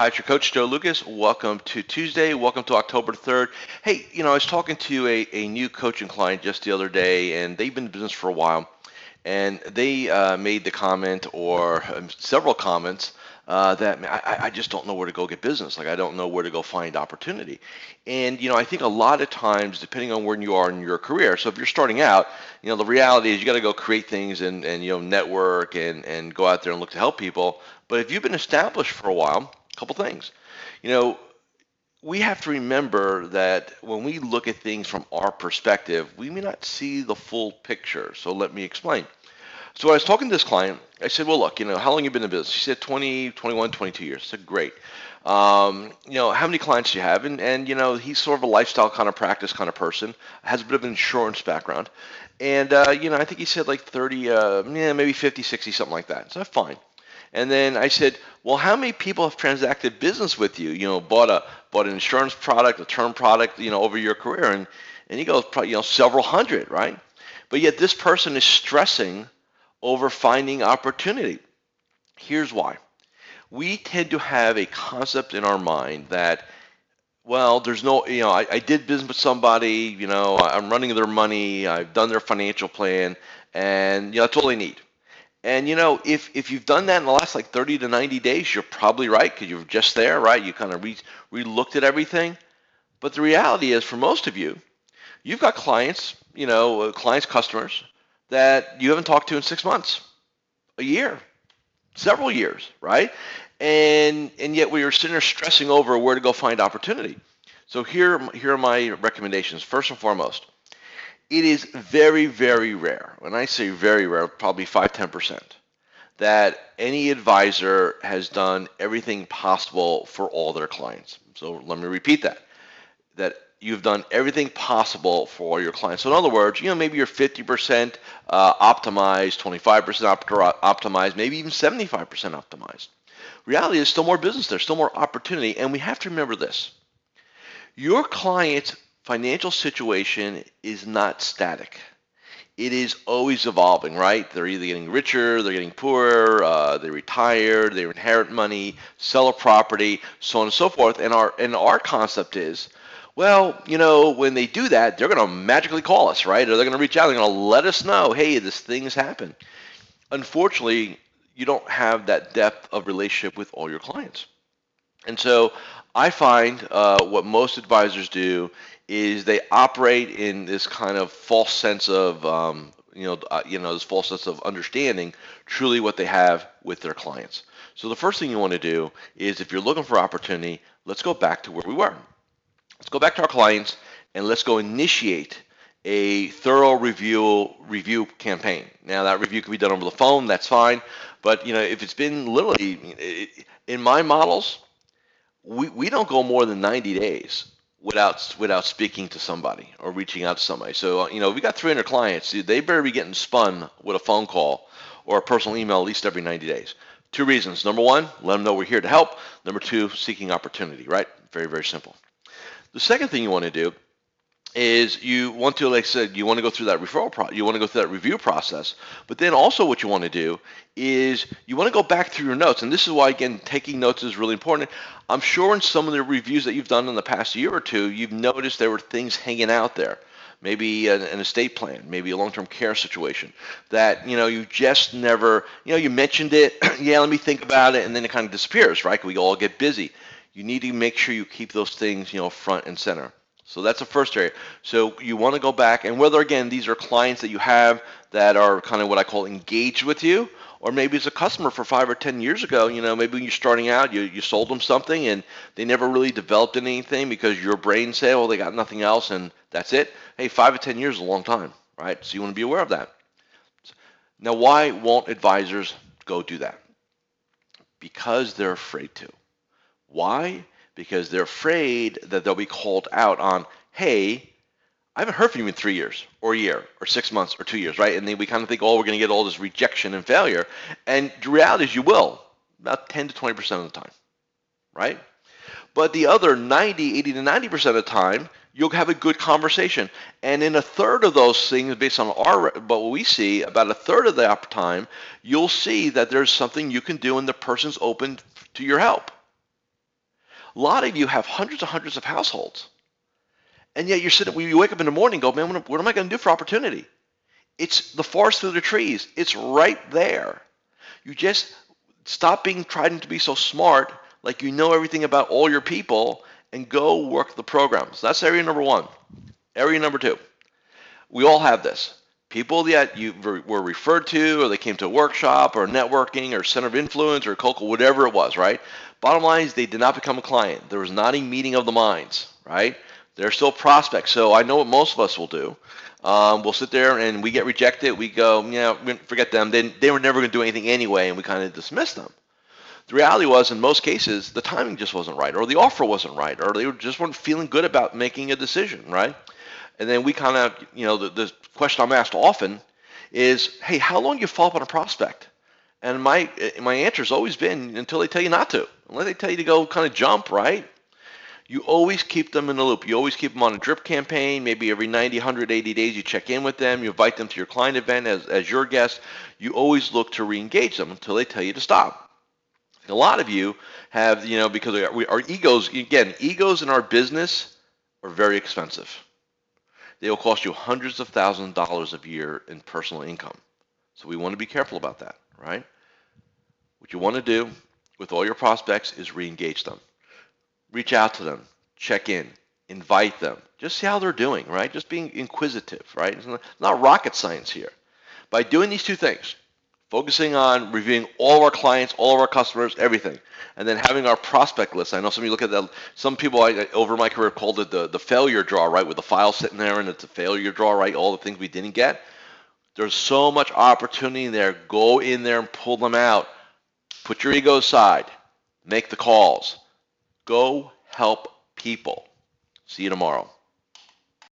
Hi, it's your coach, Joe Lukacs. Welcome to Tuesday. Welcome to October 3rd. Hey, you know, I was talking to a, a new coaching client just the other day, and they've been in business for a while. And they uh, made the comment, or um, several comments, uh, that I, I just don't know where to go get business. Like, I don't know where to go find opportunity. And, you know, I think a lot of times, depending on where you are in your career, so if you're starting out, you know, the reality is you got to go create things and, and, you know, network and, and go out there and look to help people. But if you've been established for a while, couple things. You know, we have to remember that when we look at things from our perspective, we may not see the full picture. So let me explain. So I was talking to this client, I said, well, look, you know, how long you been in business? He said 20, 21, 22 years. I said, great. Um, you know, how many clients do you have? And, and, you know, he's sort of a lifestyle kind of practice kind of person, has a bit of an insurance background. And, uh, you know, I think he said like 30, uh, yeah, maybe 50, 60, something like that. So fine. And then I said, well, how many people have transacted business with you? You know, bought a bought an insurance product, a term product, you know, over your career, and and he goes, probably, you know, several hundred, right? But yet this person is stressing over finding opportunity. Here's why. We tend to have a concept in our mind that, well, there's no, you know, I, I did business with somebody, you know, I'm running their money, I've done their financial plan, and you know, that's all they need. And you know, if if you've done that in the last like 30 to 90 days, you're probably right because you're just there, right? You kind of re re-looked at everything. But the reality is, for most of you, you've got clients, you know, uh, clients, customers that you haven't talked to in six months, a year, several years, right? And and yet we are sitting there stressing over where to go find opportunity. So here here are my recommendations. First and foremost, it is very, very rare. When I say very rare, probably 5 10%, that any advisor has done everything possible for all their clients. So let me repeat that. That you've done everything possible for all your clients. So in other words, you know, maybe you're 50% uh, optimized, 25% optimized, maybe even 75% optimized. Reality is still more business there, still more opportunity, and we have to remember this. Your clients financial situation is not static. It is always evolving, right? They're either getting richer, they're getting poorer, uh, they retire, they inherit money, sell a property, so on and so forth. And our and our concept is, well, you know, when they do that, they're going to magically call us, right? Or they're going to reach out, they're going to let us know, hey, this thing's happened. Unfortunately, you don't have that depth of relationship with all your clients. And so I find uh, what most advisors do is they operate in this kind of false sense of um, you know uh, you know this false sense of understanding truly what they have with their clients. So the first thing you want to do is if you're looking for opportunity, let's go back to where we were. Let's go back to our clients and let's go initiate a thorough review review campaign. Now that review can be done over the phone, that's fine. But you know, if it's been literally in my models, we, we don't go more than 90 days without without speaking to somebody or reaching out to somebody. So uh, you know, we got 300 clients. They better be getting spun with a phone call or a personal email at least every 90 days. Two reasons. Number one, let them know we're here to help. Number two, seeking opportunity. Right? Very very simple. The second thing you want to do is you want to, like I said, you want to go through that referral pro, you want to go through that review process. But then also what you want to do is you want to go back through your notes, and this is why again taking notes is really important. I'm sure in some of the reviews that you've done in the past year or two, you've noticed there were things hanging out there. Maybe an, an estate plan, maybe a long-term care situation that you know you just never, you know, you mentioned it, yeah, let me think about it, and then it kind of disappears, right? We all get busy. You need to make sure you keep those things, you know, front and center. So that's the first area. So you want to go back, and whether again these are clients that you have that are kind of what I call engaged with you, or maybe it's a customer for five or ten years ago. You know, maybe when you're starting out, you, you sold them something and they never really developed anything because your brain said, well, they got nothing else and that's it. Hey, five or ten years is a long time, right? So you want to be aware of that. Now, why won't advisors go do that? Because they're afraid to. Why? Because they're afraid that they'll be called out on, hey, I haven't heard from you in three years or a year or six months or two years, right? And then we kind of think, oh, we're going to get all this rejection and failure. And the reality is you will, about 10 to 20% of the time, right? But the other 90, 80 to 90% of the time, you'll have a good conversation. And in a third of those things, based on our, but what we see, about a third of the time, you'll see that there's something you can do and the person's open to your help A lot of you have hundreds and hundreds of households. And yet you're sitting, you wake up in the morning and go, man, what am I going to do for opportunity? It's the forest through the trees. It's right there. You just stop being trying to be so smart, like you know everything about all your people, and go work the programs. That's area number one. Area number two. We all have this. People that you were referred to, or they came to a workshop, or networking, or center of influence, or Coco, whatever it was, right? Bottom line is they did not become a client. There was not a meeting of the minds, right? They're still prospects. So I know what most of us will do. Um, we'll sit there and we get rejected. We go, yeah, forget them. They, they were never going to do anything anyway, and we kind of dismiss them. The reality was, in most cases, the timing just wasn't right, or the offer wasn't right, or they just weren't feeling good about making a decision, right? And then we kind of, you know, the, the question I'm asked often is, hey, how long do you follow up on a prospect? And my my answer has always been until they tell you not to. Unless they tell you to go kind of jump, right? you always keep them in the loop. You always keep them on a drip campaign. Maybe every 90, 180 days you check in with them. You invite them to your client event as, as your guest. You always look to re-engage them until they tell you to stop. A lot of you have, you know, because we, our egos, again, egos in our business are very expensive. They will cost you hundreds of thousands of dollars a year in personal income. So we want to be careful about that, right? What you want to do with all your prospects is re-engage them reach out to them, check in, invite them, just see how they're doing, right? Just being inquisitive, right? It's not rocket science here. By doing these two things, focusing on reviewing all of our clients, all of our customers, everything, and then having our prospect list. I know some of you look at that. Some people I, over my career called it the, the failure draw, right? With the file sitting there and it's a failure draw, right? All the things we didn't get. There's so much opportunity there. Go in there and pull them out. Put your ego aside. Make the calls. Go help people. See you tomorrow.